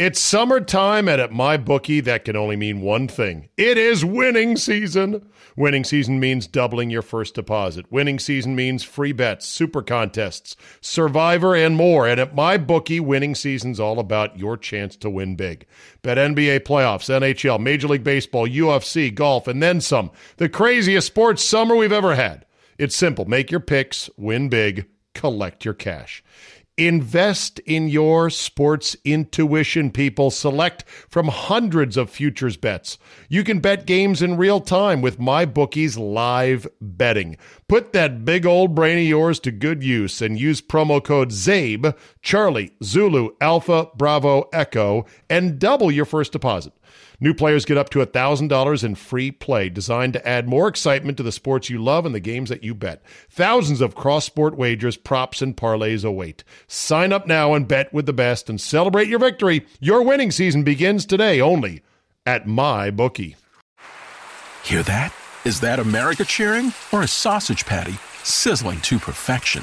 It's summertime, and at MyBookie, that can only mean one thing it is winning season. Winning season means doubling your first deposit. Winning season means free bets, super contests, survivor, and more. And at MyBookie, winning season's all about your chance to win big. Bet NBA playoffs, NHL, Major League Baseball, UFC, golf, and then some. The craziest sports summer we've ever had. It's simple make your picks, win big, collect your cash. Invest in your sports intuition, people. Select from hundreds of futures bets. You can bet games in real time with MyBookie's live betting. Put that big old brain of yours to good use and use promo code CZABE, Charlie, Zulu, Alpha, Bravo, Echo, and double your first deposit. New players get up to $1,000 in free play, designed to add more excitement to the sports you love and the games that you bet. Thousands of cross sport wagers, props, and parlays await. Sign up now and bet with the best and celebrate your victory. Your winning season begins today only at MyBookie. Hear that? Is that America cheering or a sausage patty sizzling to perfection?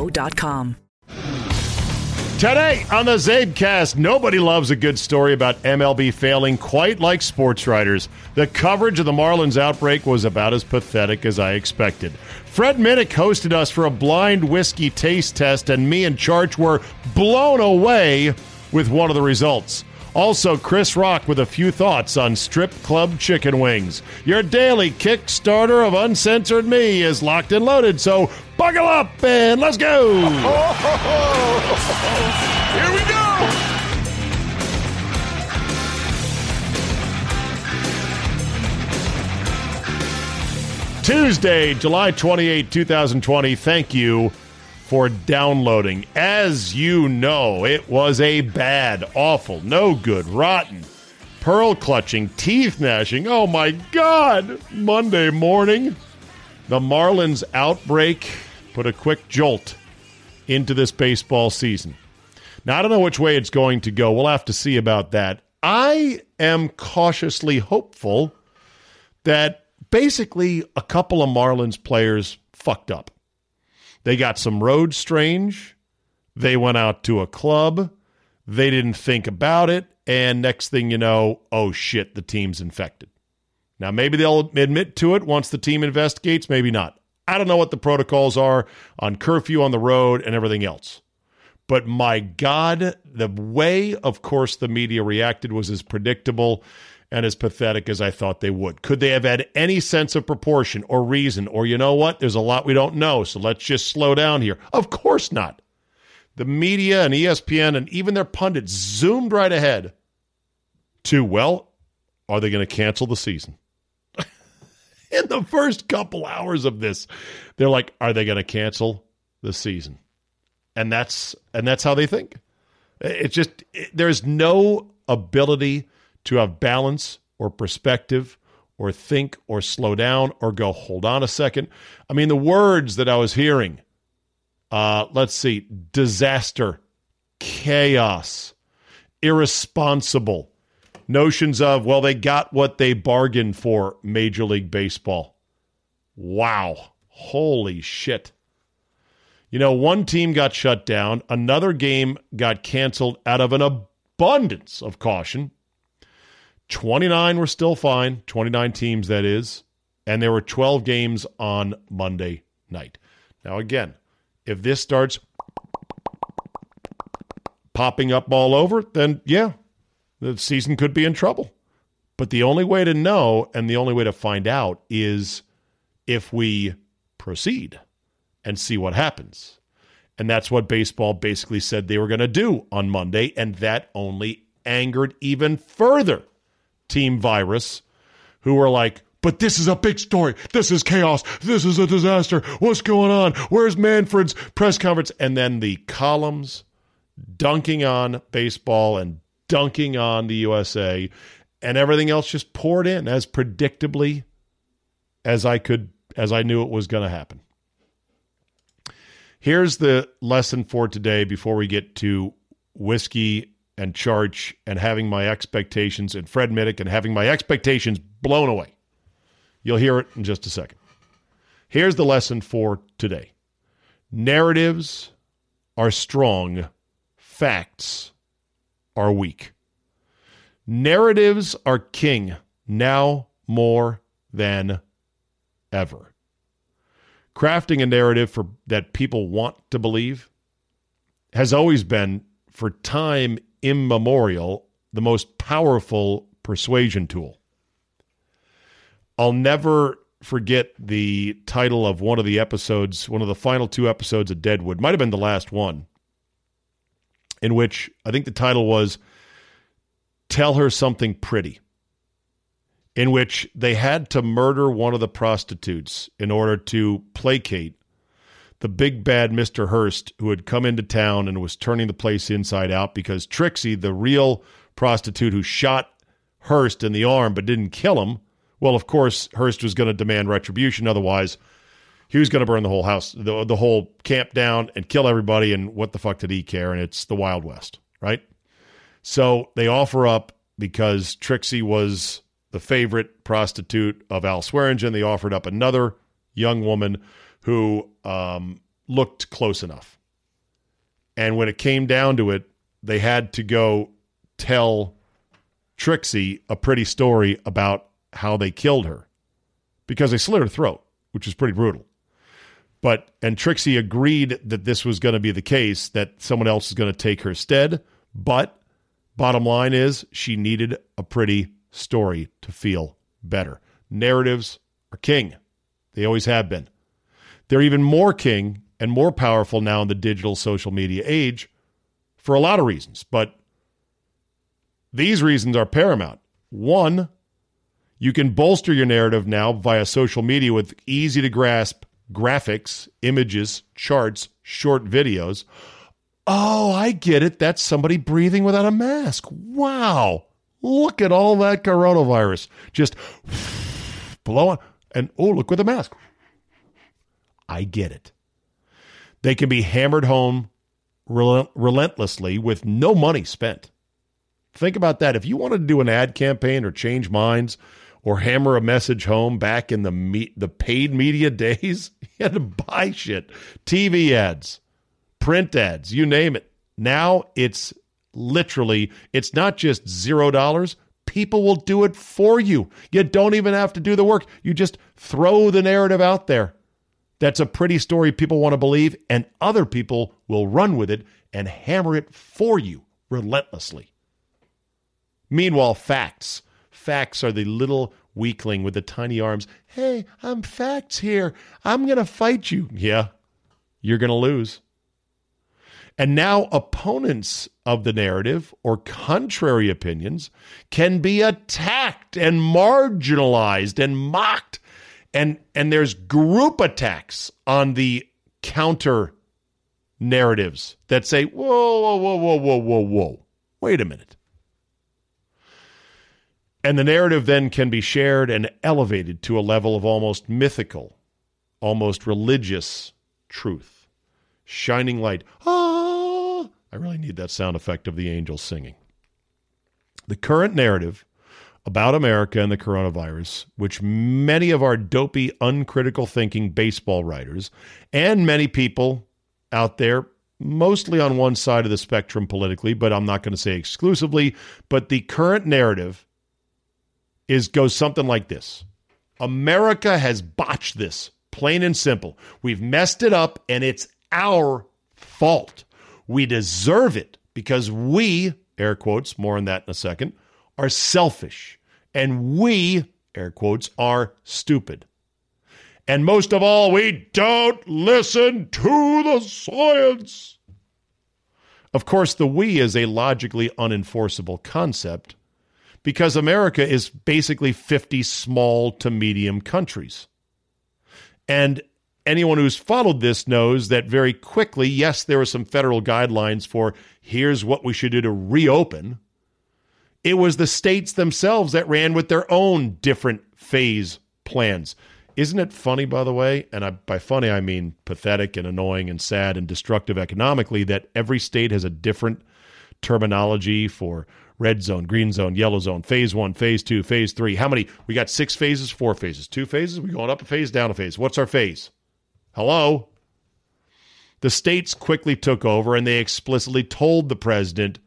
Cancerscreeninfo.com. Today on the Czabecast, nobody loves a good story about MLB failing quite like sports writers. The coverage of the Marlins outbreak was about as pathetic as I expected. Fred Minnick hosted us for a blind whiskey taste test, and me and Charch were blown away with one of the results. Also, Chris Rock with a few thoughts on strip club chicken wings. Your daily Kickstarter of Uncensored Me is locked and loaded, so buckle up and let's go! Here we go! Tuesday, July 28, 2020. Thank you for downloading. As you know, it was a bad, awful, no good, rotten, pearl clutching, teeth gnashing. Oh my God! Monday morning, the Marlins outbreak put a quick jolt into this baseball season. Now, I don't know which way it's going to go. We'll have to see about that. I am cautiously hopeful that basically a couple of Marlins players fucked up. They got some road strange. They went out to a club. They didn't think about it. And next thing you know, oh shit, the team's infected. Now, maybe they'll admit to it once the team investigates, maybe not. I don't know what the protocols are on curfew on the road and everything else. But my God, the way, of course, the media reacted was as predictable and as pathetic as I thought they would. Could they have had any sense of proportion or reason? Or, you know what? There's a lot we don't know, so let's just slow down here. Of course not. The media and ESPN and even their pundits zoomed right ahead to, well, are they going to cancel the season? In the first couple hours of this, they're like, are they going to cancel the season? And that's and that's how they think. It's just it, there's no ability to have balance or perspective or think or slow down or go, hold on a second. I mean, the words that I was hearing, uh, let's see, disaster, chaos, irresponsible, notions of, well, they got what they bargained for, Major League Baseball. Wow. Holy shit. You know, one team got shut down, another game got canceled out of an abundance of caution. 29 were still fine, 29 teams, that is. And there were 12 games on Monday night. Now, again, if this starts popping up all over, then yeah, the season could be in trouble. But the only way to know and the only way to find out is if we proceed and see what happens. And that's what baseball basically said they were going to do on Monday. And that only angered even further Team Virus, who were like, but this is a big story. This is chaos. This is a disaster. What's going on? Where's Manfred's press conference? And then the columns dunking on baseball and dunking on the USA, and everything else just poured in as predictably as I could, as I knew it was going to happen. Here's the lesson for today before we get to whiskey and Charch and having my expectations and Fred Minnick and having my expectations blown away. You'll hear it in just a second. Here's the lesson for today narratives are strong, facts are weak. Narratives are king now more than ever. Crafting a narrative for that people want to believe has always been for time immemorial the most powerful persuasion tool. I'll never forget the title of one of the episodes, one of the final two episodes of Deadwood, might have been the last one, in which I think the title was Tell Her Something Pretty, in which they had to murder one of the prostitutes in order to placate the big bad Mr. Hearst who had come into town and was turning the place inside out because Trixie, the real prostitute who shot Hearst in the arm but didn't kill him, well, of course, Hearst was going to demand retribution. Otherwise, he was going to burn the whole house, the, the whole camp down and kill everybody. And what the fuck did he care? And it's the Wild West, right? So they offer up because Trixie was the favorite prostitute of Al Swearingen. They offered up another young woman who um, looked close enough. And when it came down to it, they had to go tell Trixie a pretty story about how they killed her because they slit her throat, which is pretty brutal. But and Trixie agreed that this was going to be the case, that someone else is going to take her stead. But bottom line is she needed a pretty story to feel better. Narratives are king. They always have been. They're even more king and more powerful now in the digital social media age for a lot of reasons. But these reasons are paramount. One, you can bolster your narrative now via social media with easy to grasp graphics, images, charts, short videos. Oh, I get it. That's somebody breathing without a mask. Wow. Look at all that coronavirus. Just blowing. And oh, look with a mask. I get it. They can be hammered home relentlessly with no money spent. Think about that. If you wanted to do an ad campaign or change minds, or hammer a message home back in the me- the paid media days. you had to buy shit, TV ads, print ads, you name it. Now it's literally it's not just zero dollars. People will do it for you. You don't even have to do the work. You just throw the narrative out there. That's a pretty story people want to believe, and other people will run with it and hammer it for you relentlessly. Meanwhile, facts Facts are the little weakling with the tiny arms. Hey, I'm facts here. I'm going to fight you. Yeah, you're going to lose. And now opponents of the narrative or contrary opinions can be attacked and marginalized and mocked. And, and there's group attacks on the counter narratives that say, whoa, whoa, whoa, whoa, whoa, whoa, whoa. Wait a minute. And the narrative then can be shared and elevated to a level of almost mythical, almost religious truth. Shining light. Ah! I really need that sound effect of the angels singing. The current narrative about America and the coronavirus, which many of our dopey, uncritical thinking baseball writers and many people out there, mostly on one side of the spectrum politically, but I'm not going to say exclusively, but the current narrative is goes something like this. America has botched this, plain and simple. We've messed it up and it's our fault. We deserve it because we, air quotes, more on that in a second, are selfish and we, air quotes, are stupid. And most of all, we don't listen to the science. Of course, the we is a logically unenforceable concept because America is basically 50 small to medium countries. And anyone who's followed this knows that very quickly, yes, there were some federal guidelines for here's what we should do to reopen. It was the states themselves that ran with their own different phase plans. Isn't it funny, by the way? And I, by funny, I mean pathetic and annoying and sad and destructive economically, that every state has a different terminology for red zone, green zone, yellow zone, phase one, phase two, phase three. How many? We got six phases, four phases, two phases. We going up a phase, down a phase. What's our phase? Hello? The states quickly took over and they explicitly told the president,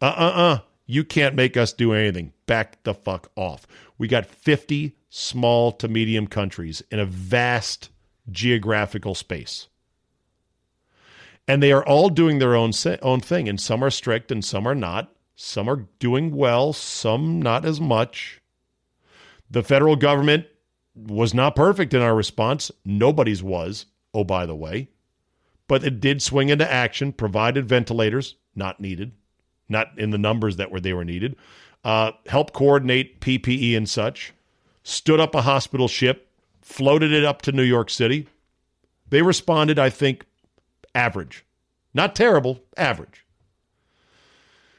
uh uh uh, you can't make us do anything. Back the fuck off. We got 50 small to medium countries in a vast geographical space. And they are all doing their own, own thing, and some are strict and some are not. Some are doing well, some not as much. The federal government was not perfect in our response. Nobody's was, oh, by the way. But it did swing into action, provided ventilators, not needed, not in the numbers that were they were needed, uh, help coordinate PPE and such, stood up a hospital ship, floated it up to New York City. They responded, I think, average. Not terrible, average.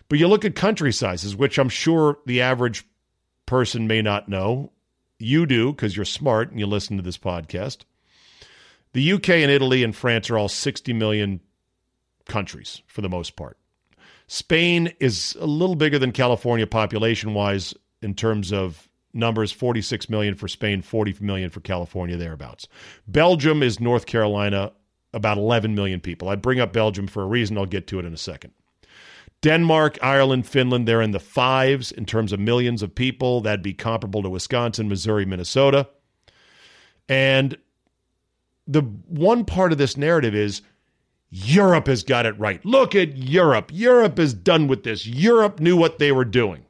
But you look at country sizes, which I'm sure the average person may not know. You do because you're smart and you listen to this podcast. The UK and Italy and France are all 60 million countries for the most part. Spain is a little bigger than California population wise in terms of numbers 46 million for Spain, 40 million for California, thereabouts. Belgium is North Carolina, about 11 million people. I bring up Belgium for a reason. I'll get to it in a second. Denmark, Ireland, Finland, they're in the fives in terms of millions of people. That'd be comparable to Wisconsin, Missouri, Minnesota. And the one part of this narrative is Europe has got it right. Look at Europe. Europe is done with this. Europe knew what they were doing,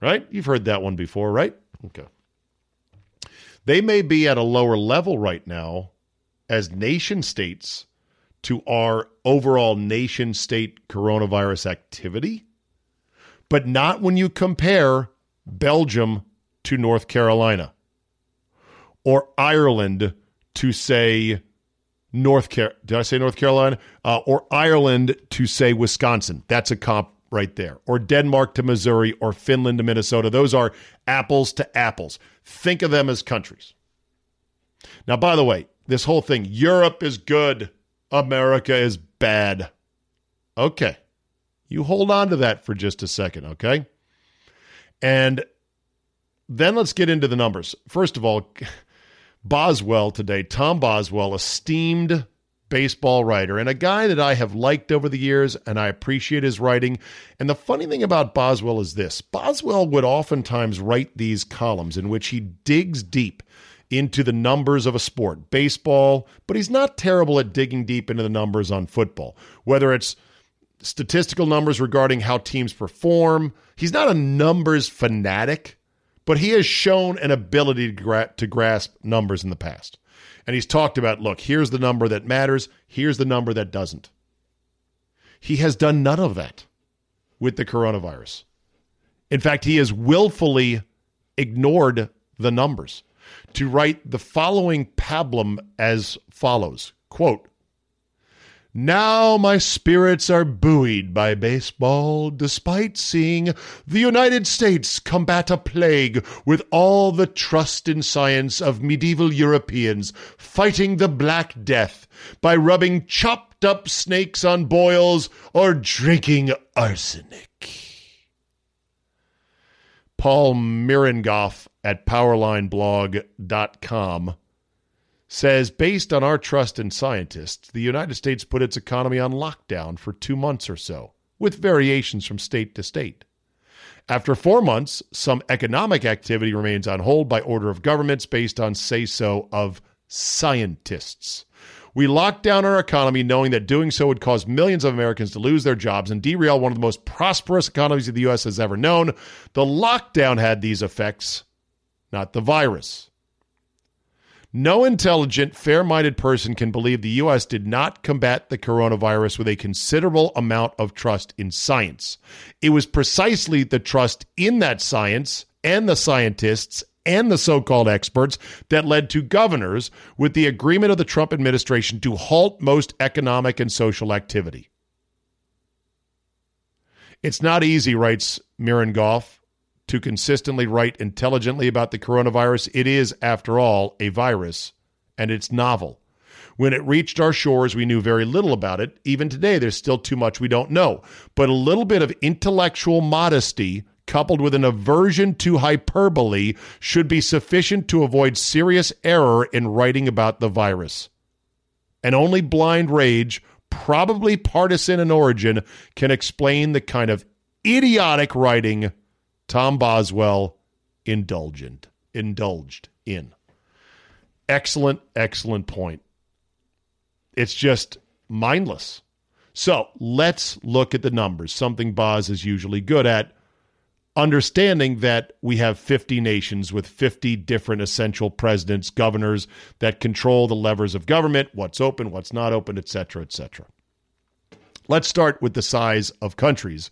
right? You've heard that one before, right? Okay. They may be at a lower level right now as nation states to our overall nation state coronavirus activity, but not when you compare Belgium to North Carolina or Ireland to say North Car- did I say North Carolina uh, or Ireland to say Wisconsin? That's a comp right there. Or Denmark to Missouri or Finland to Minnesota. Those are apples to apples. Think of them as countries. Now, by the way, this whole thing, Europe is good, America is bad. Okay. You hold on to that for just a second, okay? And then let's get into the numbers. First of all, Boswell today, Tom Boswell, esteemed baseball writer and a guy that I have liked over the years and I appreciate his writing. And the funny thing about Boswell is this Boswell would oftentimes write these columns in which he digs deep into the numbers of a sport, baseball, but he's not terrible at digging deep into the numbers on football, whether it's statistical numbers regarding how teams perform. He's not a numbers fanatic, but he has shown an ability to, gra- to grasp numbers in the past. And he's talked about look, here's the number that matters, here's the number that doesn't. He has done none of that with the coronavirus. In fact, he has willfully ignored the numbers to write the following pablum as follows quote now my spirits are buoyed by baseball, despite seeing the United States combat a plague with all the trust in science of medieval Europeans fighting the Black Death by rubbing chopped up snakes on boils or drinking arsenic. Paul Mirengoff at powerlineblog.com says based on our trust in scientists, the United States put its economy on lockdown for two months or so, with variations from state to state. After four months, some economic activity remains on hold by order of governments based on say so of scientists. We locked down our economy knowing that doing so would cause millions of Americans to lose their jobs and derail one of the most prosperous economies the U.S. has ever known. The lockdown had these effects, not the virus. No intelligent, fair minded person can believe the U.S. did not combat the coronavirus with a considerable amount of trust in science. It was precisely the trust in that science and the scientists and the so called experts that led to governors with the agreement of the Trump administration to halt most economic and social activity. It's not easy, writes Mirengoff, to consistently write intelligently about the coronavirus. It is, after all, a virus, and it's novel. When it reached our shores, we knew very little about it. Even today, there's still too much we don't know. But a little bit of intellectual modesty coupled with an aversion to hyperbole should be sufficient to avoid serious error in writing about the virus. And only blind rage, probably partisan in origin, can explain the kind of idiotic writing Tom Boswell indulgent indulged in. Excellent, excellent point. It's just mindless. So let's look at the numbers, something Boz is usually good at, understanding that we have 50 nations with 50 different essential presidents, governors that control the levers of government, what's open, what's not open, et cetera, et cetera. Let's start with the size of countries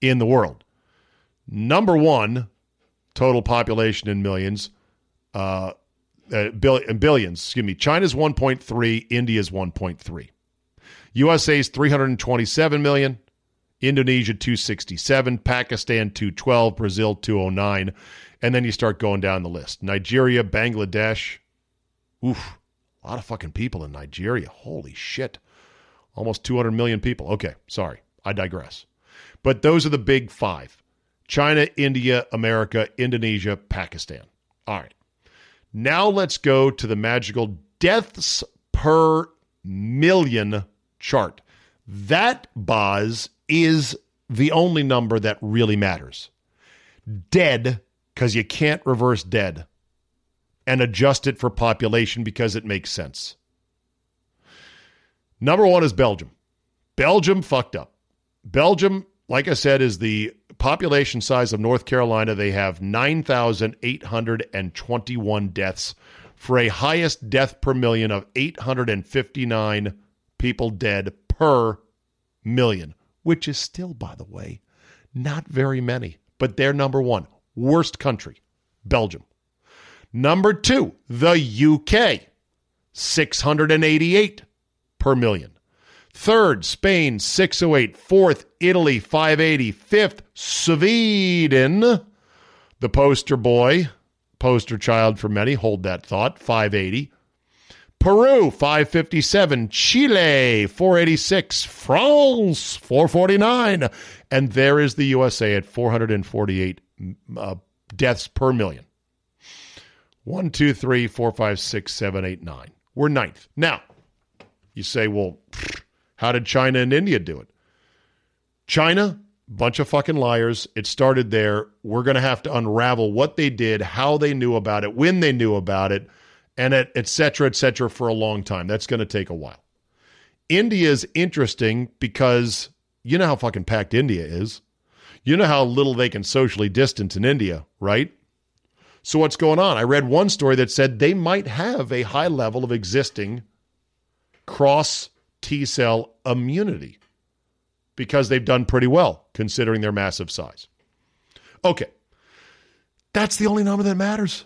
in the world. Number one, total population in millions, uh, uh, billions, excuse me. China's 1.3, India's 1.3. USA's 327 million, Indonesia 267, Pakistan 212, Brazil 209, and then you start going down the list. Nigeria, Bangladesh, oof, a lot of fucking people in Nigeria. Holy shit. Almost 200 million people. Okay, sorry. I digress. But those are the big 5. China, India, America, Indonesia, Pakistan. All right. Now let's go to the magical deaths per million chart. That, Boz, is the only number that really matters. Dead, because you can't reverse dead, and adjust it for population because it makes sense. Number one is Belgium. Belgium fucked up. Belgium, like I said, is the population size of North Carolina, they have 9,821 deaths for a highest death per million of 859 people dead per million, which is still, by the way, not very many. But they're number one. Worst country, Belgium. Number two, the UK, 688 per million. Third, Spain, 608. Fourth, Italy, 580. Fifth, Sweden, the poster boy, poster child for many, hold that thought, 580. Peru, 557. Chile, 486. France, 449. And there is the USA at 448 uh, deaths per million. One, two, three, four, five, six, seven, eight, nine. We're ninth. Now, you say, well, how did China and India do it? China, bunch of fucking liars. It started there. We're going to have to unravel what they did, how they knew about it, when they knew about it, and et, et cetera, et cetera, for a long time. That's going to take a while. India is interesting because you know how fucking packed India is. You know how little they can socially distance in India, right? So what's going on? I read one story that said they might have a high level of existing cross T cell immunity because they've done pretty well considering their massive size. Okay. That's the only number that matters.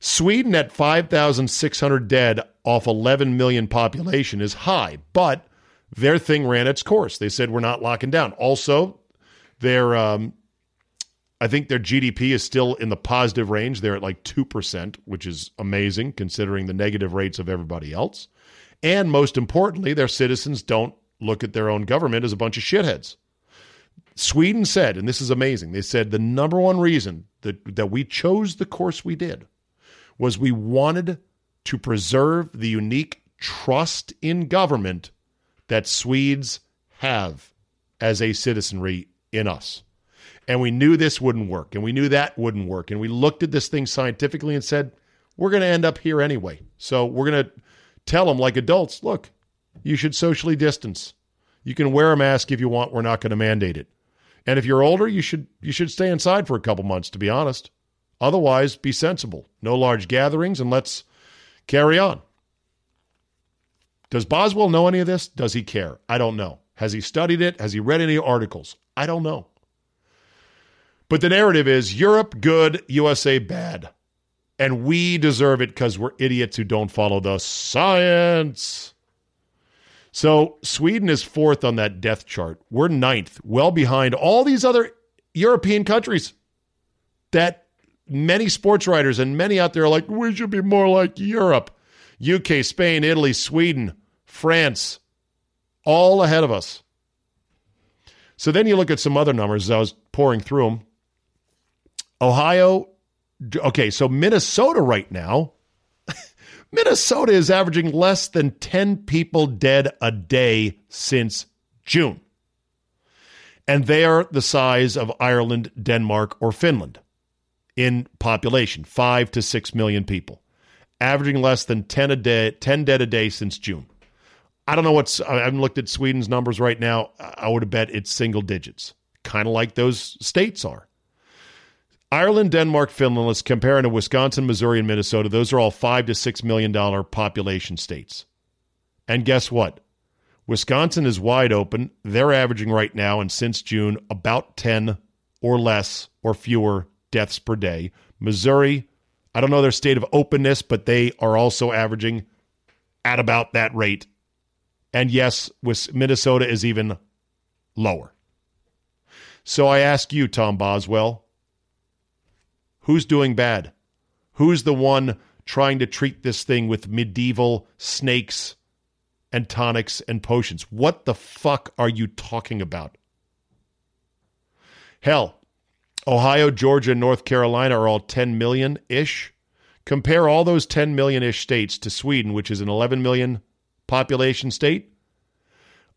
Sweden at 5,600 dead off 11 million population is high, but their thing ran its course. They said we're not locking down. Also, their um, I think their GDP is still in the positive range. They're at like 2%, which is amazing considering the negative rates of everybody else. And most importantly, their citizens don't look at their own government as a bunch of shitheads. Sweden said, and this is amazing, they said the number one reason that, that we chose the course we did was we wanted to preserve the unique trust in government that Swedes have as a citizenry in us. And we knew this wouldn't work, and we knew that wouldn't work. And we looked at this thing scientifically and said, we're going to end up here anyway. So we're going to tell them like adults look, you should socially distance. You can wear a mask if you want. We're not going to mandate it. And if you're older, you should you should stay inside for a couple months to be honest. Otherwise, be sensible. No large gatherings and let's Carry on. Does Boswell know any of this? Does he care? I don't know. Has he studied it? Has he read any articles? I don't know. But the narrative is Europe good, USA bad. And we deserve it because we're idiots who don't follow the science. So Sweden is fourth on that death chart. We're ninth, well behind all these other European countries that many sports writers and many out there are like, we should be more like Europe. UK, Spain, Italy, Sweden, France, all ahead of us. So then you look at some other numbers as I was pouring through them. Ohio, okay, so Minnesota right now, Minnesota is averaging less than 10 people dead a day since June. And they are the size of Ireland, Denmark, or Finland in population, five to six million people, averaging less than 10 a day, 10 dead a day since June. I don't know what's, I haven't looked at Sweden's numbers right now. I would have bet it's single digits, kind of like those states are. Ireland, Denmark, Finland, let's compare to Wisconsin, Missouri, and Minnesota. Those are all five to six million dollar population states. And guess what? Wisconsin is wide open. They're averaging right now and since June about 10 or less or fewer deaths per day. Missouri, I don't know their state of openness, but they are also averaging at about that rate and yes, Minnesota is even lower. So I ask you, Tom Boswell, who's doing bad? Who's the one trying to treat this thing with medieval snakes and tonics and potions? What the fuck are you talking about? Hell, Ohio, Georgia, and North Carolina are all 10 million ish. Compare all those 10 million ish states to Sweden, which is an 11 million population state.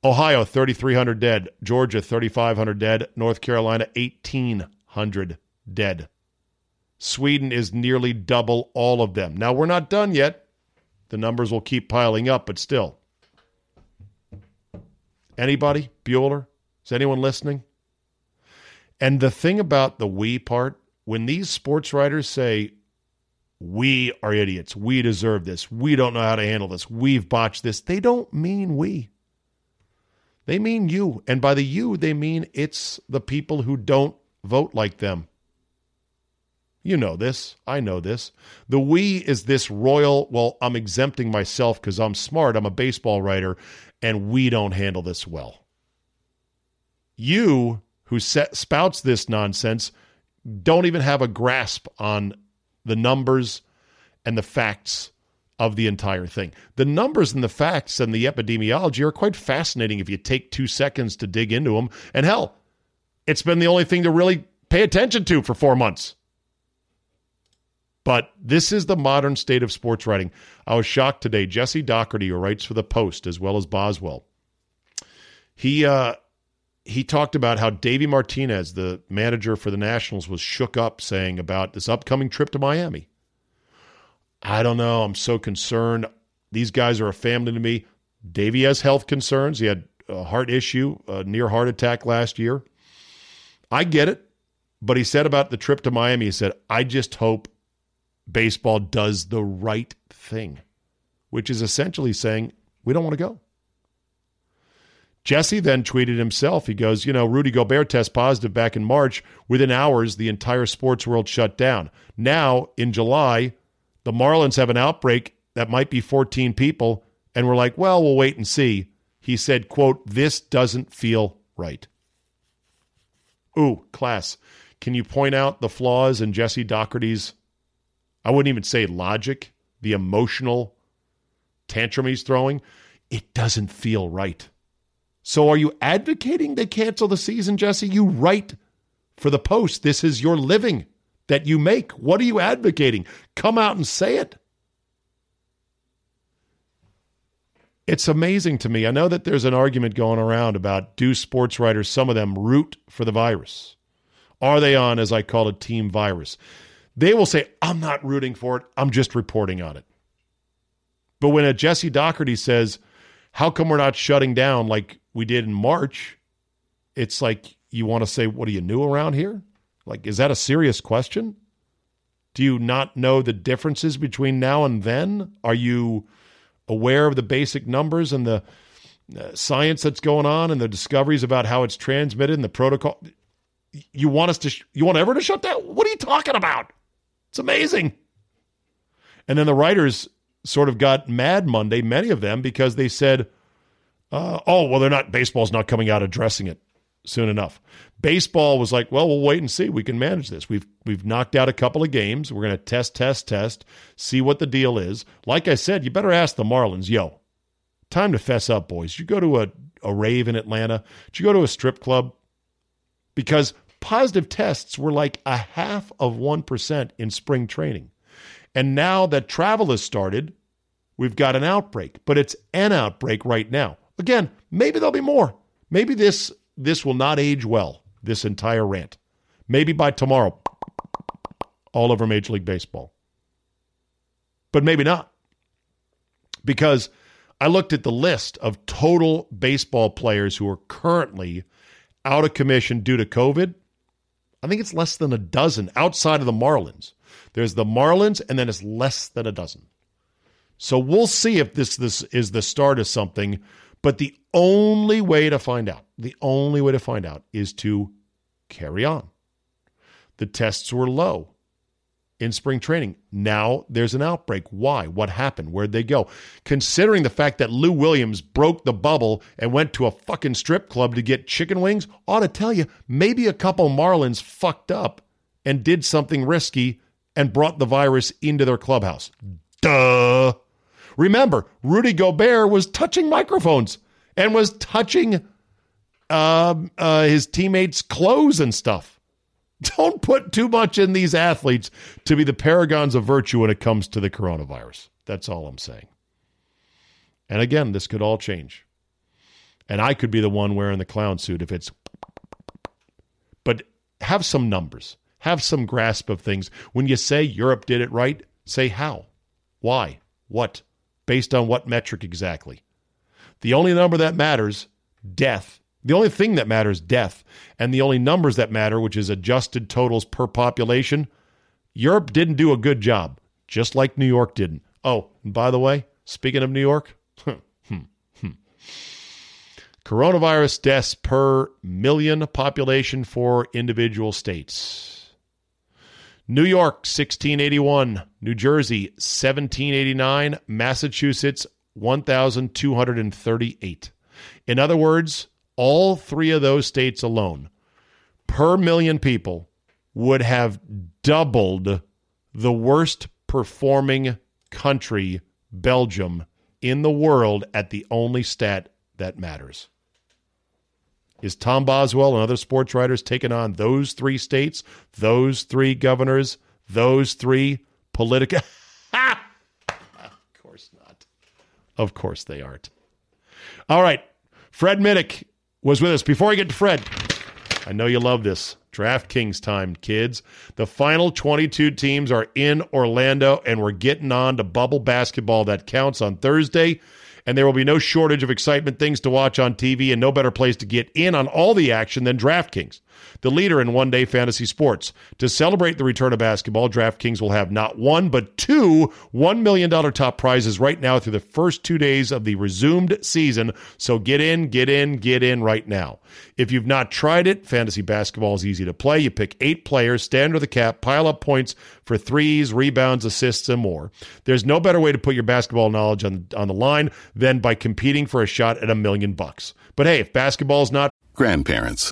Ohio, 3,300 dead. Georgia, 3,500 dead. North Carolina, 1,800 dead. Sweden is nearly double all of them. Now, we're not done yet. The numbers will keep piling up, but still. Anybody? Bueller? Is anyone listening? And the thing about the we part, when these sports writers say we are idiots. We deserve this. We don't know how to handle this. We've botched this. They don't mean we. They mean you. And by the you, they mean it's the people who don't vote like them. You know this. I know this. The we is this royal, well, I'm exempting myself because I'm smart. I'm a baseball writer, and we don't handle this well. You, who set, spouts this nonsense, don't even have a grasp on the numbers and the facts of the entire thing. The numbers and the facts and the epidemiology are quite fascinating if you take two seconds to dig into them. And hell, it's been the only thing to really pay attention to for four months. But this is the modern state of sports writing. I was shocked today. Jesse Dougherty, who writes for the Post as well as Boswell, he uh, he talked about how Davey Martinez, the manager for the Nationals, was shook up saying about this upcoming trip to Miami. I don't know. I'm so concerned. These guys are a family to me. Davey has health concerns. He had a heart issue, a near heart attack last year. I get it. But he said about the trip to Miami, he said, I just hope baseball does the right thing, which is essentially saying, we don't want to go. Jesse then tweeted himself. He goes, You know, Rudy Gobert test positive back in March. Within hours, the entire sports world shut down. Now, in July, the Marlins have an outbreak that might be 14 people, and we're like, well, we'll wait and see. He said, quote, this doesn't feel right. Ooh, class. Can you point out the flaws in Jesse Dougherty's, I wouldn't even say logic, the emotional tantrum he's throwing? It doesn't feel right. So are you advocating they cancel the season, Jesse? You write for the Post. This is your living that you make. What are you advocating? Come out and say it. It's amazing to me. I know that there's an argument going around about do sports writers, some of them, root for the virus? Are they on, as I call it, team virus? They will say, I'm not rooting for it. I'm just reporting on it. But when a Jesse Dougherty says, How come we're not shutting down like we did in March? It's like you want to say, What are you new around here? Like, is that a serious question? Do you not know the differences between now and then? Are you aware of the basic numbers and the uh, science that's going on and the discoveries about how it's transmitted and the protocol? You want us to? Sh- you want ever to shut down? What are you talking about? It's amazing. And then the writers sort of got mad Monday, many of them, because they said, uh, "Oh, well, they're not. Baseball's not coming out addressing it soon enough." Baseball was like, "Well, we'll wait and see. We can manage this. We've we've knocked out a couple of games. We're going to test, test, test, see what the deal is." Like I said, you better ask the Marlins, "Yo, time to fess up, boys. You go to a a rave in Atlanta. Did you go to a strip club? Because positive tests were like a half of 1% in spring training. And now that travel has started, we've got an outbreak, but it's an outbreak right now. Again, maybe there'll be more. Maybe this this will not age well, this entire rant. Maybe by tomorrow, all over Major League Baseball. But maybe not. Because I looked at the list of total baseball players who are currently out of commission due to COVID. I think it's less than a dozen outside of the Marlins. There's the Marlins, and then it's less than a dozen. So we'll see if this this is the start of something. But the only way to find out, the only way to find out is to carry on. The tests were low in spring training. Now there's an outbreak. Why? What happened? Where'd they go? Considering the fact that Lou Williams broke the bubble and went to a fucking strip club to get chicken wings, ought to tell you maybe a couple Marlins fucked up and did something risky and brought the virus into their clubhouse. Duh. Remember, Rudy Gobert was touching microphones and was touching uh, uh, his teammates' clothes and stuff. Don't put too much in these athletes to be the paragons of virtue when it comes to the coronavirus. That's all I'm saying. And again, this could all change. And I could be the one wearing the clown suit if it's. But have some numbers, have some grasp of things. When you say Europe did it right, say how, why, what, based on what metric exactly. The only number that matters, death, the only thing that matters, death, and the only numbers that matter, which is adjusted totals per population, Europe didn't do a good job, just like New York didn't. Oh, and by the way, speaking of New York, hmm, hmm. coronavirus deaths per million population for individual states. New York, 1681. New Jersey, 1789. Massachusetts, 1,238. In other words, all three of those states alone, per million people, would have doubled the worst performing country, Belgium, in the world at the only stat that matters. Is Tom Boswell and other sports writers taking on those three states, those three governors, those three political? of course not. Of course they aren't. All right. Fred Minnick was with us. Before I get to Fred, I know you love this. DraftKings time, kids. The final 22 teams are in Orlando, and we're getting on to bubble basketball that counts on Thursday and there will be no shortage of excitement, things to watch on TV, and no better place to get in on all the action than DraftKings, the leader in one day fantasy sports. To celebrate the return of basketball, DraftKings will have not one, but two $1 million top prizes right now through the first two days of the resumed season. So get in, get in, get in right now. If you've not tried it, fantasy basketball is easy to play. You pick eight players, stand under the cap, pile up points for threes, rebounds, assists, and more. There's no better way to put your basketball knowledge on, on the line than by competing for a shot at a million bucks. But hey, if basketball's not. Grandparents.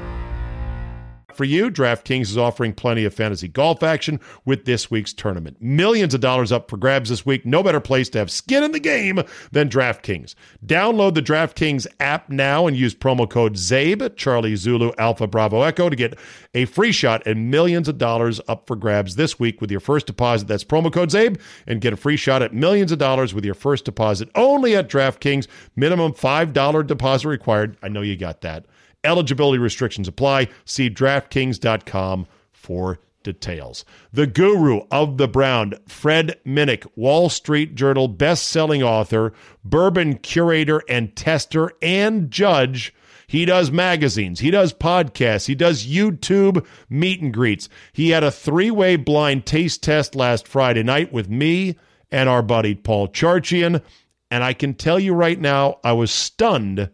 For you, DraftKings is offering plenty of fantasy golf action with this week's tournament. Millions of dollars up for grabs this week. No better place to have skin in the game than DraftKings. Download the DraftKings app now and use promo code CZABE, Charlie Zulu Alpha Bravo Echo, to get a free shot and millions of dollars up for grabs this week with your first deposit. That's promo code CZABE and get a free shot at millions of dollars with your first deposit only at DraftKings. Minimum $5 deposit required. I know you got that. Eligibility restrictions apply. See DraftKings.com for details. The guru of the brown, Fred Minnick, Wall Street Journal best-selling author, bourbon curator and tester and judge. He does magazines, he does podcasts, he does YouTube meet and greets. He had a three-way blind taste test last Friday night with me and our buddy Paul Charchian, and I can tell you right now I was stunned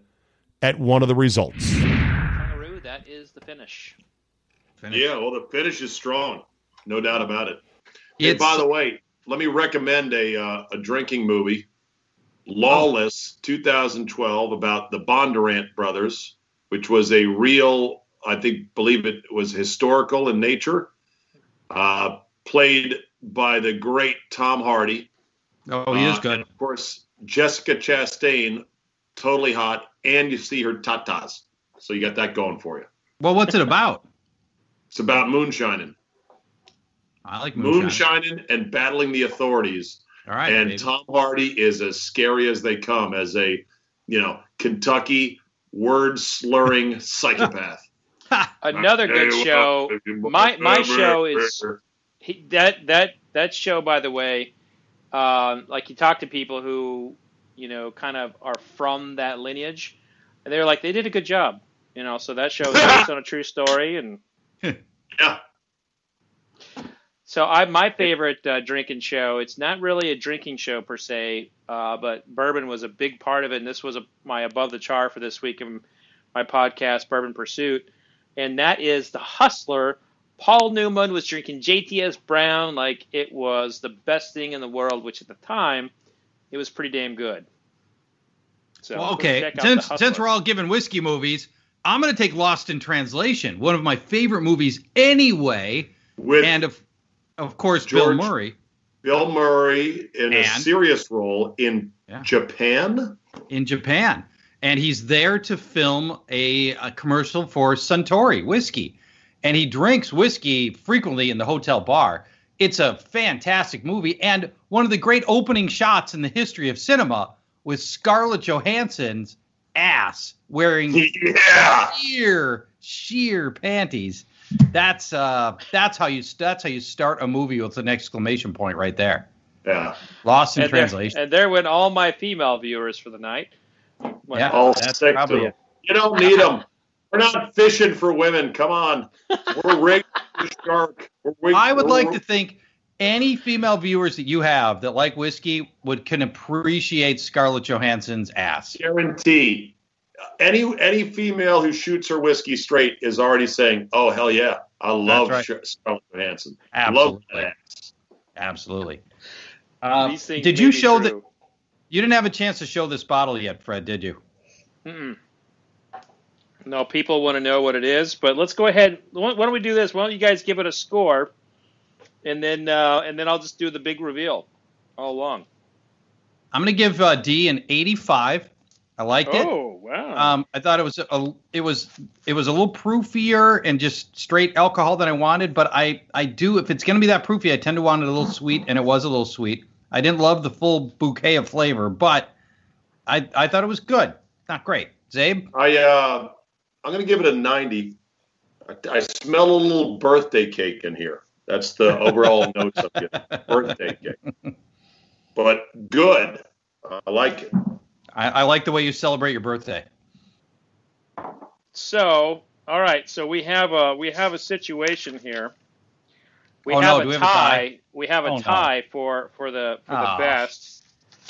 at one of the results the finish. finish. Yeah, well, the finish is strong, no doubt about it. And by the way, let me recommend a uh, a drinking movie, Lawless, oh. 2012, about the Bondurant brothers, which was a real, I think, believe it was historical in nature, uh, played by the great Tom Hardy. Oh, he is uh, good. of course, Jessica Chastain, totally hot, and you see her tatas. So you got that going for you. Well, what's it about? it's about moonshining. I like moonshine. moonshining and battling the authorities. All right. And baby. Tom Hardy is as scary as they come as a, you know, Kentucky word slurring psychopath. Another good show. My my show is he, that that that show. By the way, um, like you talk to people who you know kind of are from that lineage, and they're like they did a good job. You know, so that show is based on a true story, and yeah. So I my favorite uh, drinking show. It's not really a drinking show per se, uh, but bourbon was a big part of it, and this was a, my above the char for this week in my podcast, Bourbon Pursuit, and that is the Hustler. Paul Newman was drinking JTS Brown like it was the best thing in the world, which at the time it was pretty damn good. So well, okay, since since we're all given whiskey movies, I'm going to take Lost in Translation, one of my favorite movies anyway, With and of of course George, Bill Murray. Bill Murray in and, a serious role in yeah. Japan. In Japan, and he's there to film a, a commercial for Suntory whiskey, and he drinks whiskey frequently in the hotel bar. It's a fantastic movie and one of the great opening shots in the history of cinema with Scarlett Johansson's ass wearing yeah. sheer sheer panties. That's uh that's how you that's how you start a movie with an exclamation point right there. Yeah. Lost in and translation. There, and there went all my female viewers for the night. When yeah, all that's probably You don't need them. We're not fishing for women. Come on. We're rigged for shark. We're I would like to think any female viewers that you have that like whiskey would can appreciate Scarlett Johansson's ass. Guaranteed. Any any female who shoots her whiskey straight is already saying, "Oh hell yeah, I love right. Scarlett Johansson. Absolutely. Love that." Absolutely. Uh, did you show that? You didn't have a chance to show this bottle yet, Fred, did you? Mm-mm. No, people want to know what it is, but let's go ahead. Why don't we do this? Why don't you guys give it a score? And then uh, and then I'll just do the big reveal all along. I'm going to give uh, D an 85. I liked it. Oh wow! Um, I thought it was a it was it was a little proofier and just straight alcohol than I wanted. But I I do if it's going to be that proofy, I tend to want it a little sweet, and it was a little sweet. I didn't love the full bouquet of flavor, but I I thought it was good. Not great. Czabe? I uh I'm going to give it a 90. I, I smell a little birthday cake in here. That's the overall notes of your birthday cake. But good. I like it. I, I like the way you celebrate your birthday. So, all right. So we have a we have a situation here. We oh, have, no, a, we tie. have a tie. We have a oh, tie no. for for the for oh. the ah. best.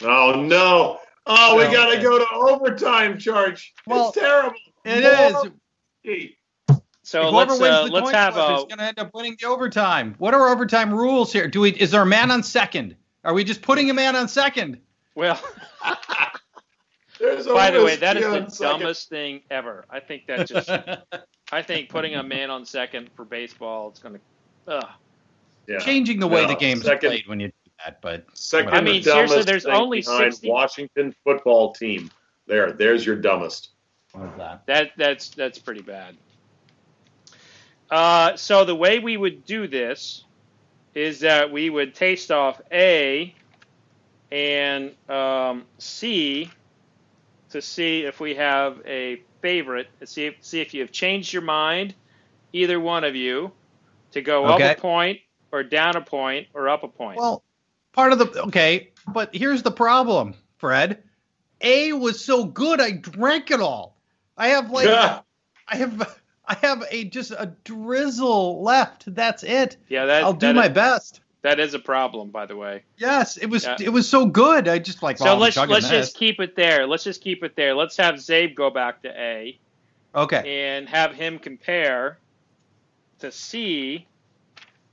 Oh no! Oh, we got to go to overtime, Charge. Well, it's terrible. It More is. So let's uh, let's have a. Who's going to end up winning the overtime? What are overtime rules here? Do we? Is there a man on second? Are we just putting a man on second? Well, by the way, that is the second. dumbest thing ever. I think that just. I think putting a man on second for baseball, it's going to. Yeah. Changing the way no, the game's second, played when you do that, but second. I mean, seriously, there's only 60... Washington football team. There, there's your dumbest. That? that that's that's pretty bad. Uh, so the way we would do this is that we would taste off A and um, C to see if we have a favorite. See if, see if you have changed your mind, either one of you, to go okay. up a point or down a point or up a point. Well, part of the okay, but here's the problem, Fred. A was so good, I drank it all. I have like, yeah. I have I have a just a drizzle left. That's it. Yeah, that, I'll do my best. That is a problem, by the way. Yes, it was. Yeah. It was so good. I just like. So let's let's just keep it there. Let's just keep it there. Let's have Czabe go back to A. Okay. And have him compare to C.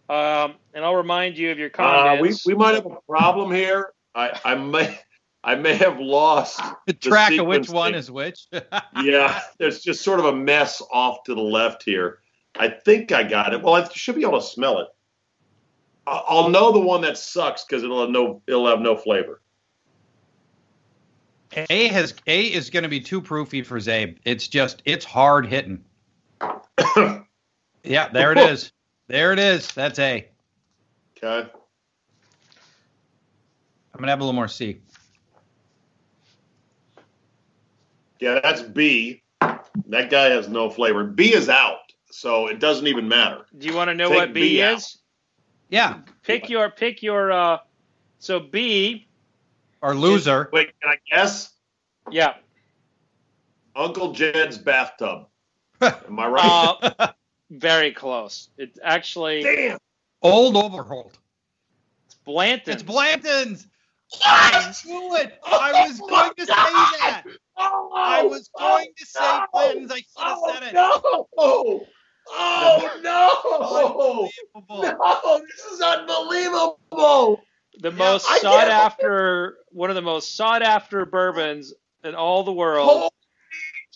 Um, and I'll remind you of your comments. Uh, we we might have a problem here. I I may I may have lost the track of which one is which. yeah, there's just sort of a mess off to the left here. I think I got it. Well, I should be able to smell it. I'll know the one that sucks because it'll have no it'll have no flavor. A has A is going to be too proofy for Czabe. It's just it's hard hitting. yeah, there it is. There it is. That's A. Okay. I'm gonna have a little more C. Yeah, that's B. That guy has no flavor. B is out, so it doesn't even matter. Do you want to know Take what B, B is? Yeah. Pick your pick your uh so B or loser. Is, wait, can I guess? Yeah. Uncle Jed's bathtub. Am I right? Uh, very close. It's actually Damn. Old Overholt. It's Blanton. It's Blanton's. I knew it. I was oh going to say that. Oh, I was going to say no, I should have oh, said it. No. Oh no! No, this is unbelievable. The most yeah, sought after, one of the most sought after bourbons in all the world. Holy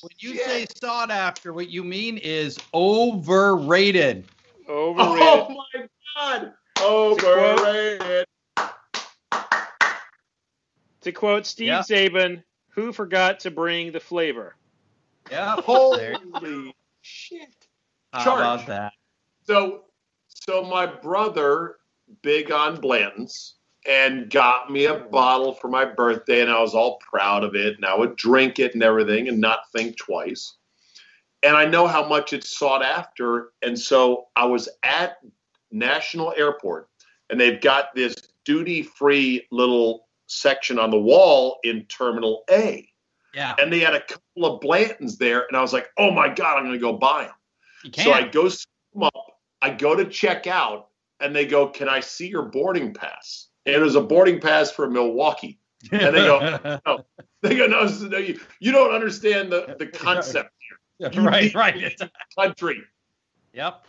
when you shit. say sought after, what you mean is overrated. Overrated. Oh my god! Overrated. To quote Steve yeah. Saban, who forgot to bring the flavor? Yeah. Holy shit. How Charge. about that? So, so my brother, big on Blanton's, and got me a bottle for my birthday, and I was all proud of it, and I would drink it and everything, and not think twice. And I know how much it's sought after, and so I was at National Airport, and they've got this duty-free little section on the wall in Terminal A. Yeah. And they had a couple of Blantons there, and I was like, "Oh my god, I'm going to go buy them." So I go up, I go to check out, and they go, "Can I see your boarding pass?" And it was a boarding pass for Milwaukee. And they go, "No." They go, "No, no you, you don't understand the the concept here. You right, right. country." Yep.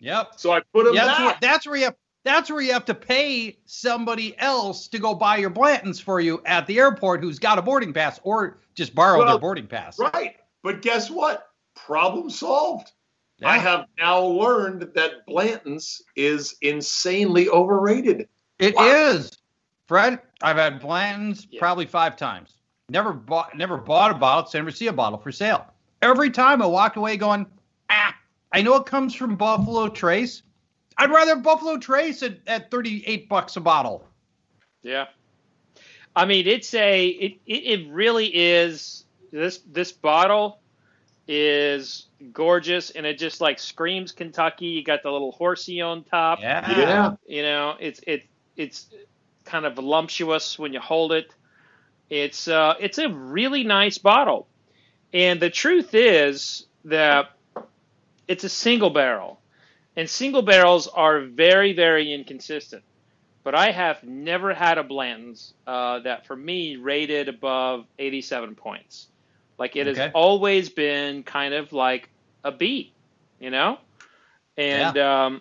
Yep. So I put them yeah. That's where, that's where you that's where you have to pay somebody else to go buy your Blantons for you at the airport who's got a boarding pass or just borrow well, their boarding pass. Right. But guess what? Problem solved. Yeah. I have now learned that Blanton's is insanely overrated. It wow. is, Fred, I've had Blanton's yeah. probably five times. Never bought never bought a bottle, never see a bottle for sale. Every time I walked away going, ah, I know it comes from Buffalo Trace, I'd rather Buffalo Trace at, at 38 bucks a bottle. Yeah. I mean, it's a it, it really is this this bottle is gorgeous and it just like screams Kentucky. You got the little horsey on top. Yeah. yeah. You know, it's it it's kind of voluptuous when you hold it. It's uh it's a really nice bottle. And the truth is that it's a single barrel. And single barrels are very, very inconsistent. But I have never had a Blanton's uh, that, for me, rated above 87 points. Like it okay. has always been kind of like a B, you know? And yeah. um,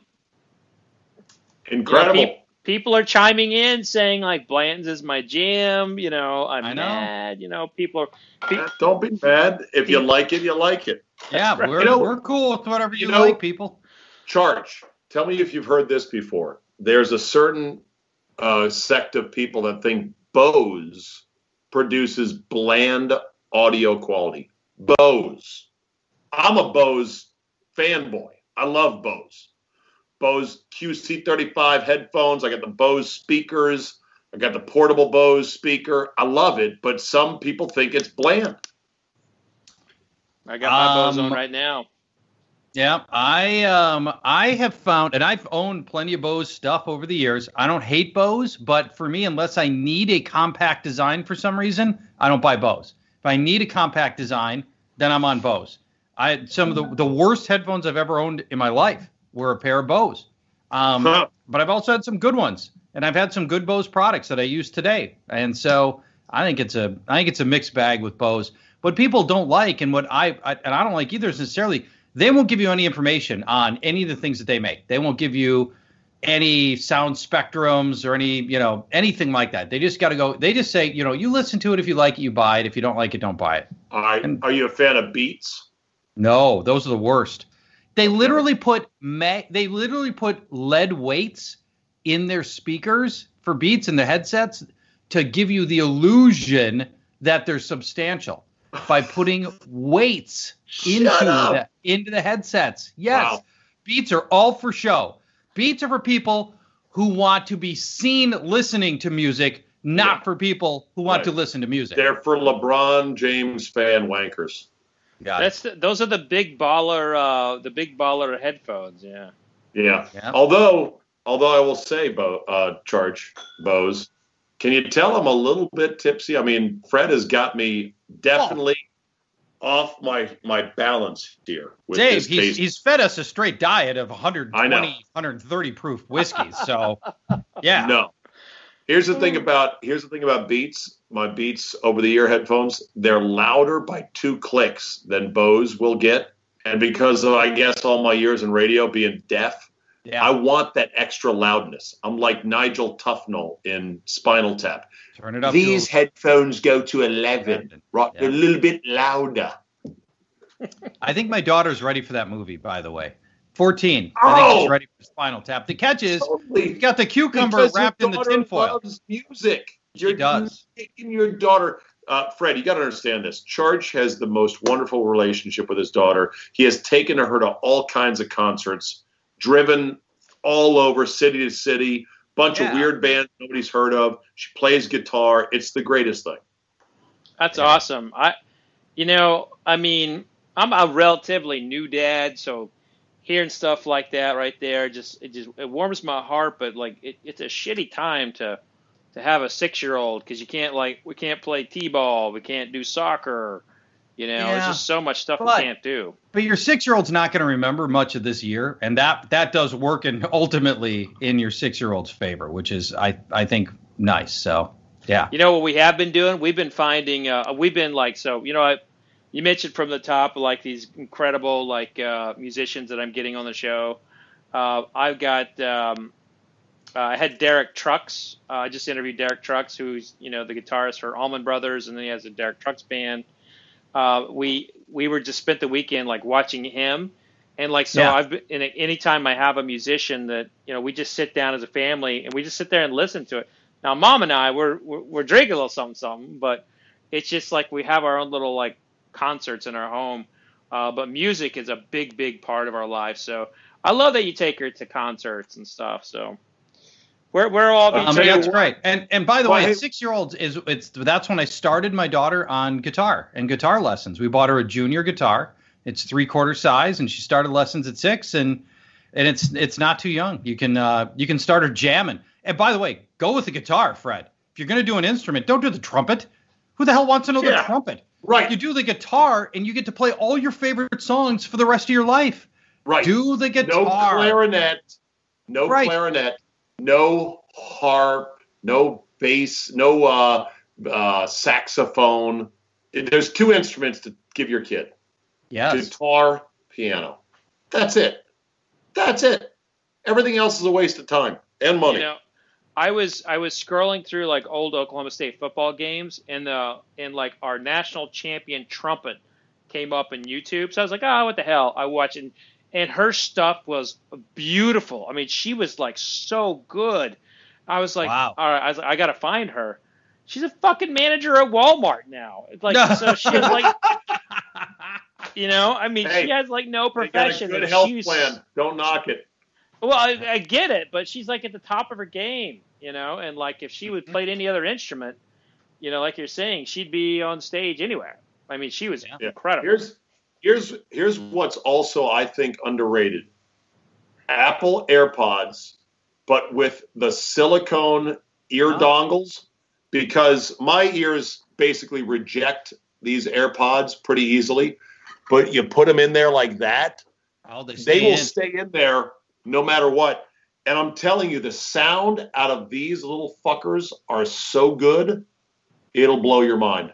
incredible. You know, pe- people are chiming in saying like Blanton's is my jam. You know, I'm I know. mad. You know, people are. Pe- Don't be mad. If you like it, you like it. Yeah, we're, You know- we're cool with whatever you, you know- like, people. Charge. Tell me if you've heard this before. There's a certain uh, sect of people that think Bose produces bland audio quality. Bose. I'm a Bose fanboy. I love Bose. Bose QC35 headphones. I got the Bose speakers. I got the portable Bose speaker. I love it, but some people think it's bland. I got my Bose Um, on right now. Yeah, I um I have found, and I've owned plenty of Bose stuff over the years. I don't hate Bose, but for me, unless I need a compact design for some reason, I don't buy Bose. If I need a compact design, then I'm on Bose. I some of the the worst headphones I've ever owned in my life were a pair of Bose. Um, Huh. but I've also had some good ones, and I've had some good Bose products that I use today. And so I think it's a I think it's a mixed bag with Bose. What people don't like, and what I, I and I don't like either, is necessarily they won't give you any information on any of the things that they make. They won't give you any sound spectrums or any you know anything like that. They just got to go. They just say you know you listen to it if you like it, you buy it. If you don't like it, don't buy it. All right. And- Are you a fan of Beats? No, those are the worst. They literally put ma- they literally put lead weights in their speakers for beats in the headsets to give you the illusion that they're substantial by putting weights into the, into the headsets. Yes. Wow. Beats are all for show. Beats are for people who want to be seen listening to music, not Yeah. for people who want Right. to listen to music. They're for LeBron James fan wankers. Got it. That's the, those are the big baller, uh, the big baller headphones. Yeah. Yeah. Yeah. Although, although I will say, Bo, uh, Charge Bose, can you tell I'm a little bit tipsy? I mean, Fred has got me definitely oh. off my my balance here with Dave, this he's, case. he's fed us a straight diet of 120, 130 proof whiskeys. So, yeah. No. Here's the thing about here's the thing about Beats. My Beats over the ear headphones, they're louder by two clicks than Bose will get. And because of I guess all my years in radio being deaf, Yeah. I want that extra loudness. I'm like Nigel Tufnel in Spinal Tap. Turn it up. These headphones go to 11, right? Yeah. A little bit louder. I think my daughter's ready for that movie, by the way. 14. I think Oh! she's ready for Spinal Tap. The catch is, Totally. you got the cucumber Because wrapped in the tinfoil. loves music. She You're, does. Taking your daughter. Uh, Fred, you got to understand this. Charge has the most wonderful relationship with his daughter. He has taken her to all kinds of concerts, driven all over city to city, bunch Yeah. of weird bands nobody's heard of. She plays guitar. It's the greatest thing. That's Yeah. awesome. I, you know, I mean, I'm a relatively new dad, so hearing stuff like that right there just it just it warms my heart. But like, it, it's a shitty time to to have a six year old because you can't like we can't play t-ball, we can't do soccer. You know, there's Yeah. just so much stuff But- we can't do. But your six-year-old's not going to remember much of this year, and that that does work and ultimately in your six-year-old's favor, which is I I think nice. So yeah, You know what we have been doing? We've been finding. Uh, we've been like so. You know, I, you mentioned from the top like these incredible like uh, musicians that I'm getting on the show. Uh, I've got. Um, uh, I had Derek Trucks. Uh, I just interviewed Derek Trucks, who's you know the guitarist for Allman Brothers, and then he has a Derek Trucks band. Uh, we we were just spent the weekend like watching him, and like so Yeah. I've been. And anytime I have a musician that you know we just sit down as a family and we just sit there and listen to it. Now, mom and I, we're, we're, we're drinking a little something, something, but it's just like we have our own little like concerts in our home. Uh, but music is a big, big part of our life. So I love that you take her to concerts and stuff. So we're, we're all be Um, tell you that's what- great. And and by the Well, way, hey- six year olds is it's that's when I started my daughter on guitar and guitar lessons. We bought her a junior guitar. It's three quarter size, and she started lessons at six, and and it's it's not too young. You can uh, you can start her jamming. And by the way, go with the guitar, Fred. If you're gonna do an instrument, don't do the trumpet. Who the hell wants to know the trumpet? Right. You do the guitar, and you get to play all your favorite songs for the rest of your life. Right. Do the guitar. no clarinet. No Right. clarinet. No harp. No bass. No uh, uh, saxophone. There's two instruments to give your kid Yes. guitar, piano. That's it. That's it. Everything else is a waste of time and money. You know, I was I was scrolling through like old Oklahoma State football games, and the and like our national champion trumpet came up in YouTube. So I was like, oh, what the hell? I watched and and her stuff was beautiful. I mean, she was like so good. I was like, wow. all right, I was like, I gotta find her. She's a fucking manager at Walmart now. It's like so she has like you know, I mean Hey, she has like no They got a profession. good health she's- plan. Don't knock it. Well, I, I get it, but she's like at the top of her game, you know, and like if she would Mm-hmm. played any other instrument, you know, like you're saying, she'd be on stage anywhere. I mean, she was Yeah. incredible. Here's here's here's what's also I think underrated. Apple AirPods, but with the silicone ear Oh. dongles, because my ears basically reject these AirPods pretty easily. But you put them in there like that, Oh, they, they will in. stay in there no matter what. And I'm telling you, the sound out of these little fuckers are so good, it'll blow your mind.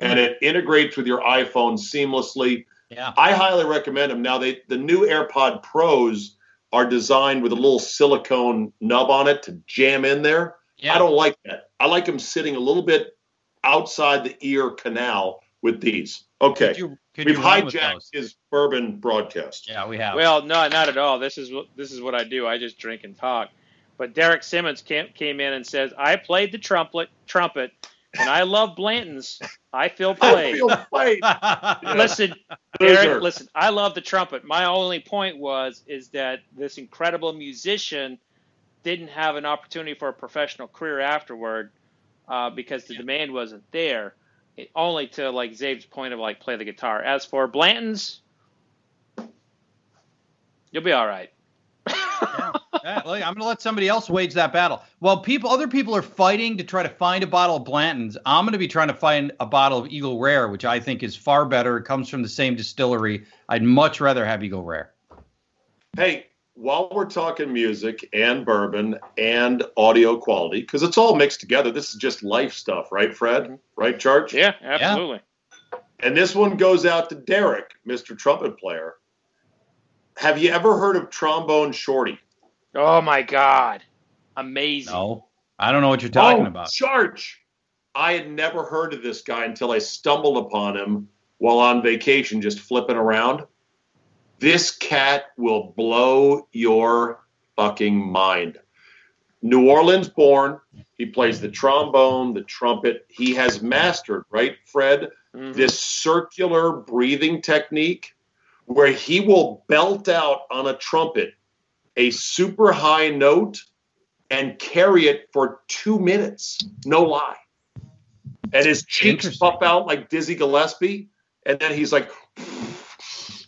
And it integrates with your iPhone seamlessly. Yeah. I highly recommend them. Now, they the new AirPod Pros are designed with a little silicone nub on it to jam in there. Yeah. I don't like that. I like them sitting a little bit outside the ear canal with these. Okay. Could you, could We've you run with hijacked his bourbon broadcast. Yeah, we have. Well, no, not at all. This is what this is what I do. I just drink and talk. But Derek Simmons came came in and says, "I played the trumpet, trumpet, and I love Blanton's. I feel played. I played." feel played. listen, Derek, listen. I love the trumpet. My only point was is that this incredible musician didn't have an opportunity for a professional career afterward uh, because the demand wasn't there. It, only to like Czabe's point of like play the guitar. As for Blanton's, you'll be all right. Yeah, well, I'm going to let somebody else wage that battle. While people, other people are fighting to try to find a bottle of Blanton's, I'm going to be trying to find a bottle of Eagle Rare, which I think is far better. It comes from the same distillery. I'd much rather have Eagle Rare. Hey, while we're talking music and bourbon and audio quality, because it's all mixed together, this is just life stuff, right, Fred? Mm-hmm. Right, Charge? Yeah, absolutely. And this one goes out to Derek, Mr. Trumpet Player. Have you ever heard of Trombone Shorty? Oh my God, amazing. No, I don't know what you're talking oh, about. Charge. I had never heard of this guy until I stumbled upon him while on vacation, just flipping around. This cat will blow your fucking mind. New Orleans born. He plays the trombone, the trumpet. He has mastered, right, Fred, Mhm. this circular breathing technique where he will belt out on a trumpet a super high note and carry it for two minutes. No lie. And his cheeks puff out like Dizzy Gillespie. And then he's like,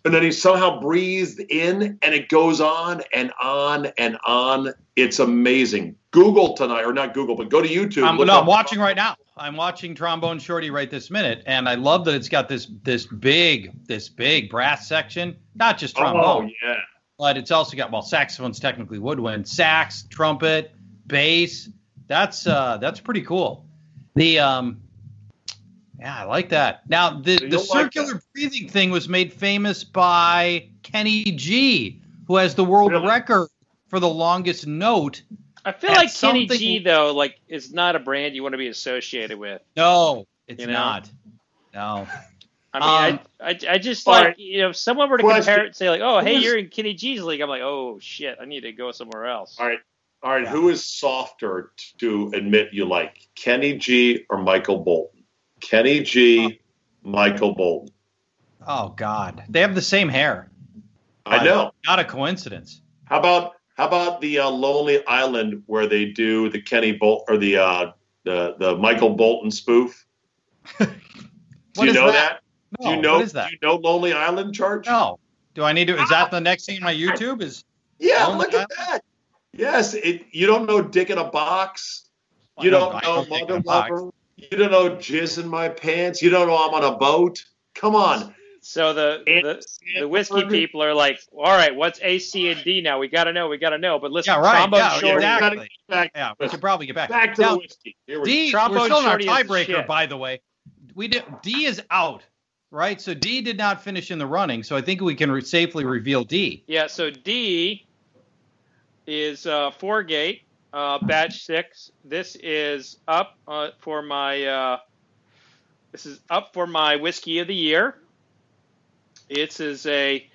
and then he somehow breathes in and it goes on and on and on. It's amazing. Google tonight, or not Google, but go to YouTube. I'm, no, I'm watching right now. I'm watching Trombone Shorty right this minute, and I love that it's got this this big this big brass section. Not just oh, trombone. Oh, yeah. But it's also got well, saxophone's technically woodwind, sax, trumpet, bass. That's uh that's pretty cool. The um yeah, I like that. Now the the don't like circular breathing thing was made famous by Kenny G, who has the world Really? record for the longest note. I feel like Kenny G though, like is not a brand you want to be associated with. No, it's You know? not. No. I mean, Um, I, I, I just all like you know, if someone were to Question. compare it, and say like, oh, hey, Who's- you're in Kenny G's league. I'm like, oh shit, I need to go somewhere else. All right. All right. Who is softer to admit you like, Kenny G or Michael Bolton? Kenny G, Michael Bolton. Oh God, they have the same hair. I Uh, know. Not a coincidence. How about how about the uh, Lonely Island where they do the Kenny Bolt or the uh, the the Michael Bolton spoof? do What you is know that? that? No, do you know? what is that? Do you know Lonely Island, Charge? No. Do I need to? Is that the next thing on my YouTube? Is Yeah, Lonely look at that. Yes, it, you don't know Dick in a Box. You I don't I know Dick Mother Lover. You don't know Jizz in my pants. You don't know I'm on a boat. Come on. So the the, the whiskey people are like, all right, what's A, C, and D now? We got to know. We got to know. But listen, Yeah, right. trombone Yeah, shorty. exactly. back, Yeah, we should probably get back. back to now, the whiskey. Here we D, Trombone we're still in our Shorty is the tiebreaker, by the way. We did, D is out, right? So D did not finish in the running. So I think we can re- safely reveal D. Yeah. So D is uh, Four Gate, uh, batch six. This is up uh, for my. Uh, this is up for my whiskey of the year. It is is a.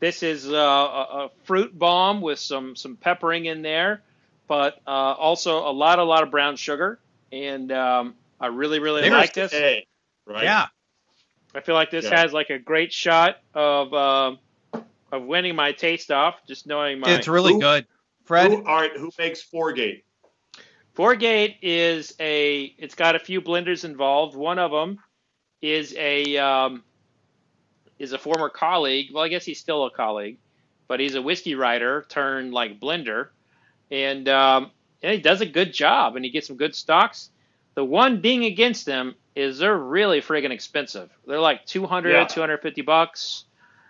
This is uh, a, a, fruit bomb with some some peppering in there, but uh, also a lot a lot of brown sugar, and um, I really really There's like this. A, right? Yeah. I feel like this yeah. has like a great shot of um, of winning my taste off. Just knowing my. It's really who, good. Fred. Who, all right. Who makes Four Gate? Foregate is a. It's got a few blenders involved. One of them is a um, is a former colleague. Well, I guess he's still a colleague, but he's a whiskey writer turned like blender, and um, and he does a good job, and he gets some good stocks. The one being against them is they're really friggin' expensive. They're like 200, yeah. 250 bucks.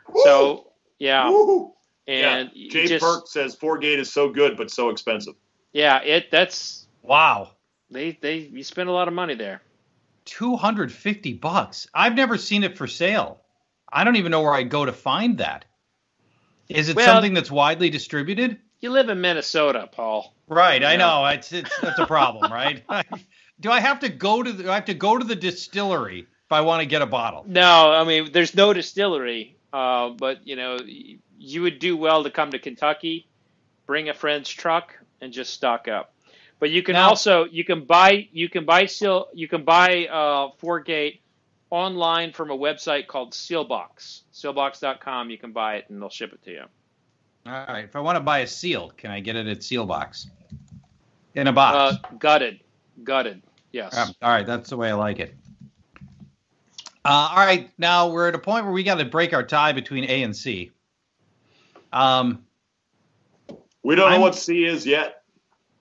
Woo! So yeah. Woo! And yeah. Jay just, Burke says Four Gate is so good but so expensive. Yeah, it that's wow. They they you spend a lot of money there. 250 bucks. I've never seen it for sale. I don't even know where I go to find that. Is it well, something that's widely distributed? You live in Minnesota, Paul. Right, I know. It's it's that's a problem, right? do I have to go to the, I have to go to the distillery if I want to get a bottle? No, I mean there's no distillery. Uh, but you know, you would do well to come to Kentucky, bring a friend's truck, and just stock up. But you can now, also you can buy you can buy seal you can buy uh, Four Gate online from a website called Seelbach's. Seelbachs.com. You can buy it and they'll ship it to you. All right. If I want to buy a seal, can I get it at Sealbox? In a box. Uh, gutted. Gutted. Yes. Um, all right. That's the way I like it. Uh, all right, now we're at a point where we got to break our tie between A and C. Um, we don't know I'm, what C is yet.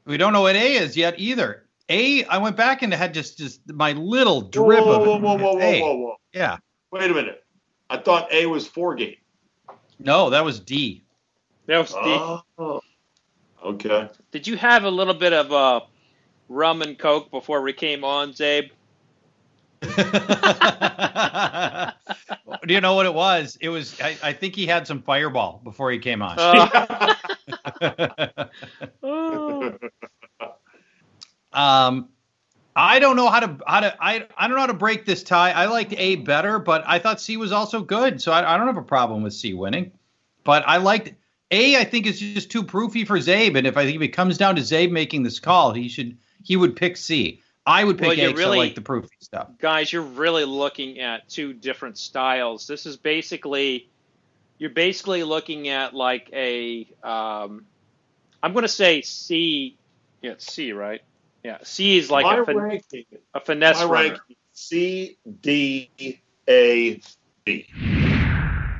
We don't know what A is yet either. A, I went back and had just just my little drip whoa, whoa, of whoa, whoa, whoa, whoa, whoa, whoa. Yeah. Wait a minute. I thought A was Four Gate. No, that was D. That was D. Oh. Okay. Did you have a little bit of uh, rum and coke before we came on, Czabe? Do you know what it was? It was. I, I, think he had some Fireball before he came on. Uh. um, I don't know how to how to I I don't know how to break this tie. I liked A better, but I thought C was also good, so I, I don't have a problem with C winning. But I liked A. I think is just too proofy for Czabe, and if I think if it comes down to Czabe making this call, he should he would pick C. I would pick well, eggs. Really, I like the proofy stuff. Guys, you're really looking at two different styles. This is basically you're basically looking at like a um, I'm going to say C. Yeah, C, right? Yeah, C is like a, fin- ranking, a finesse my runner. Ranking, C D A B.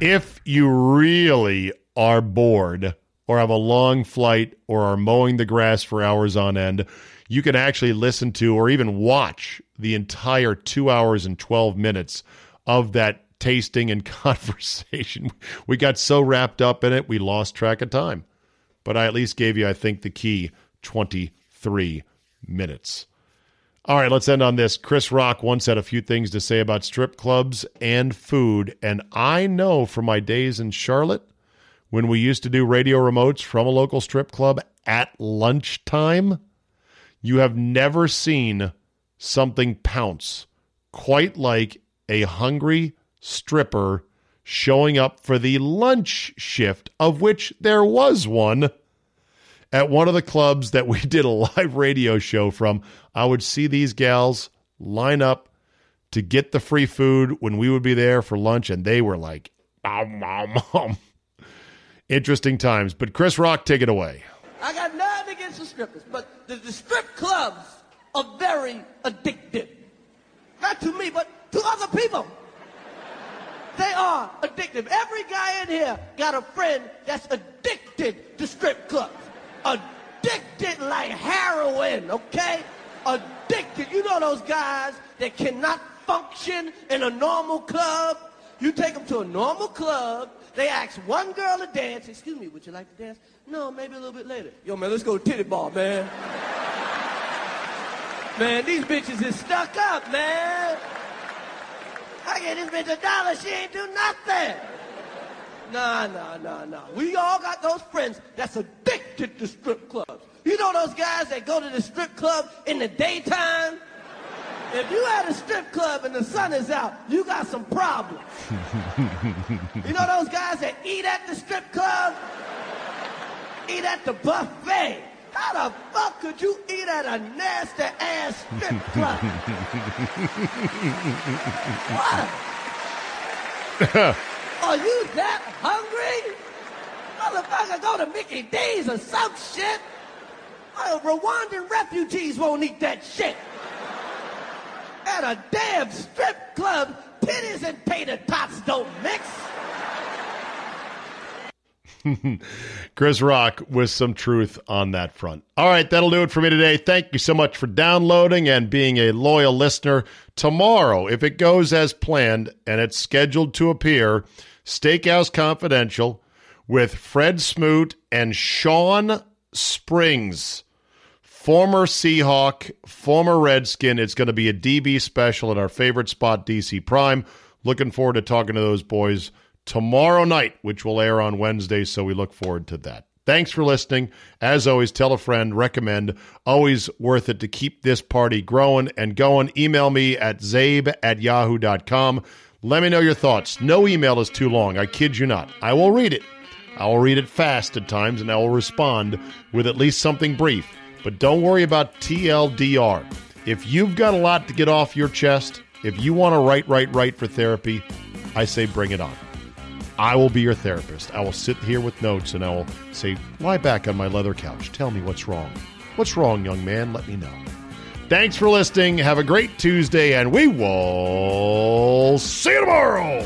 If you really are bored or have a long flight or are mowing the grass for hours on end you can actually listen to or even watch the entire two hours and 12 minutes of that tasting and conversation. We got so wrapped up in it, we lost track of time. But I at least gave you, I think, the key 23 minutes. All right, let's end on this. Chris Rock once had a few things to say about strip clubs and food. And I know from my days in Charlotte, when we used to do radio remotes from a local strip club at lunchtime, you have never seen something pounce quite like a hungry stripper showing up for the lunch shift, of which there was one at one of the clubs that we did a live radio show from. I would see these gals line up to get the free food when we would be there for lunch, and they were like, mom, mom, mom. Interesting times. But Chris Rock, take it away. I got nothing against the strippers, but the, the strip clubs are very addictive. Not to me, but to other people. They are addictive. Every guy in here got a friend that's addicted to strip clubs. Addicted like heroin, okay? Addicted. You know those guys that cannot function in a normal club? You take them to a normal club, they ask one girl to dance. Excuse me, would you like to dance? No, maybe a little bit later. Yo, man, let's go to titty bar, man. man, these bitches is stuck up, man. I get this bitch a dollar, she ain't do nothing. Nah, nah, nah, nah. We all got those friends that's addicted to strip clubs. You know those guys that go to the strip club in the daytime? If you at a strip club and the sun is out, you got some problems. you know those guys that eat at the strip club? Eat at the buffet. How the fuck could you eat at a nasty ass strip club? what? Are you that hungry? Motherfucker, go to Mickey D's or some shit. Rwandan refugees won't eat that shit. At a damn strip club, titties and tater tots don't mix. Chris Rock with some truth on that front. All right, that'll do it for me today. Thank you so much for downloading and being a loyal listener. Tomorrow, if it goes as planned and it's scheduled to appear, Steakhouse Confidential with Fred Smoot and Shawn Springs, former Seahawk, former Redskin. It's going to be a DB special at our favorite spot, DC Prime. Looking forward to talking to those boys tomorrow night, which will air on Wednesday. So we look forward to that. Thanks for listening. As always, tell a friend, recommend. Always worth it to keep this party growing and going. Email me at czabe at yahoo.com. Let me know your thoughts. No email is too long. I kid you not. I will read it. I will read it fast at times and I will respond with at least something brief. But don't worry about TLDR. If you've got a lot to get off your chest, if you want to write, write, write for therapy, I say bring it on. I will be your therapist. I will sit here with notes and I will say, lie back on my leather couch. Tell me what's wrong. What's wrong, young man? Let me know. Thanks for listening. Have a great Tuesday, and we will see you tomorrow.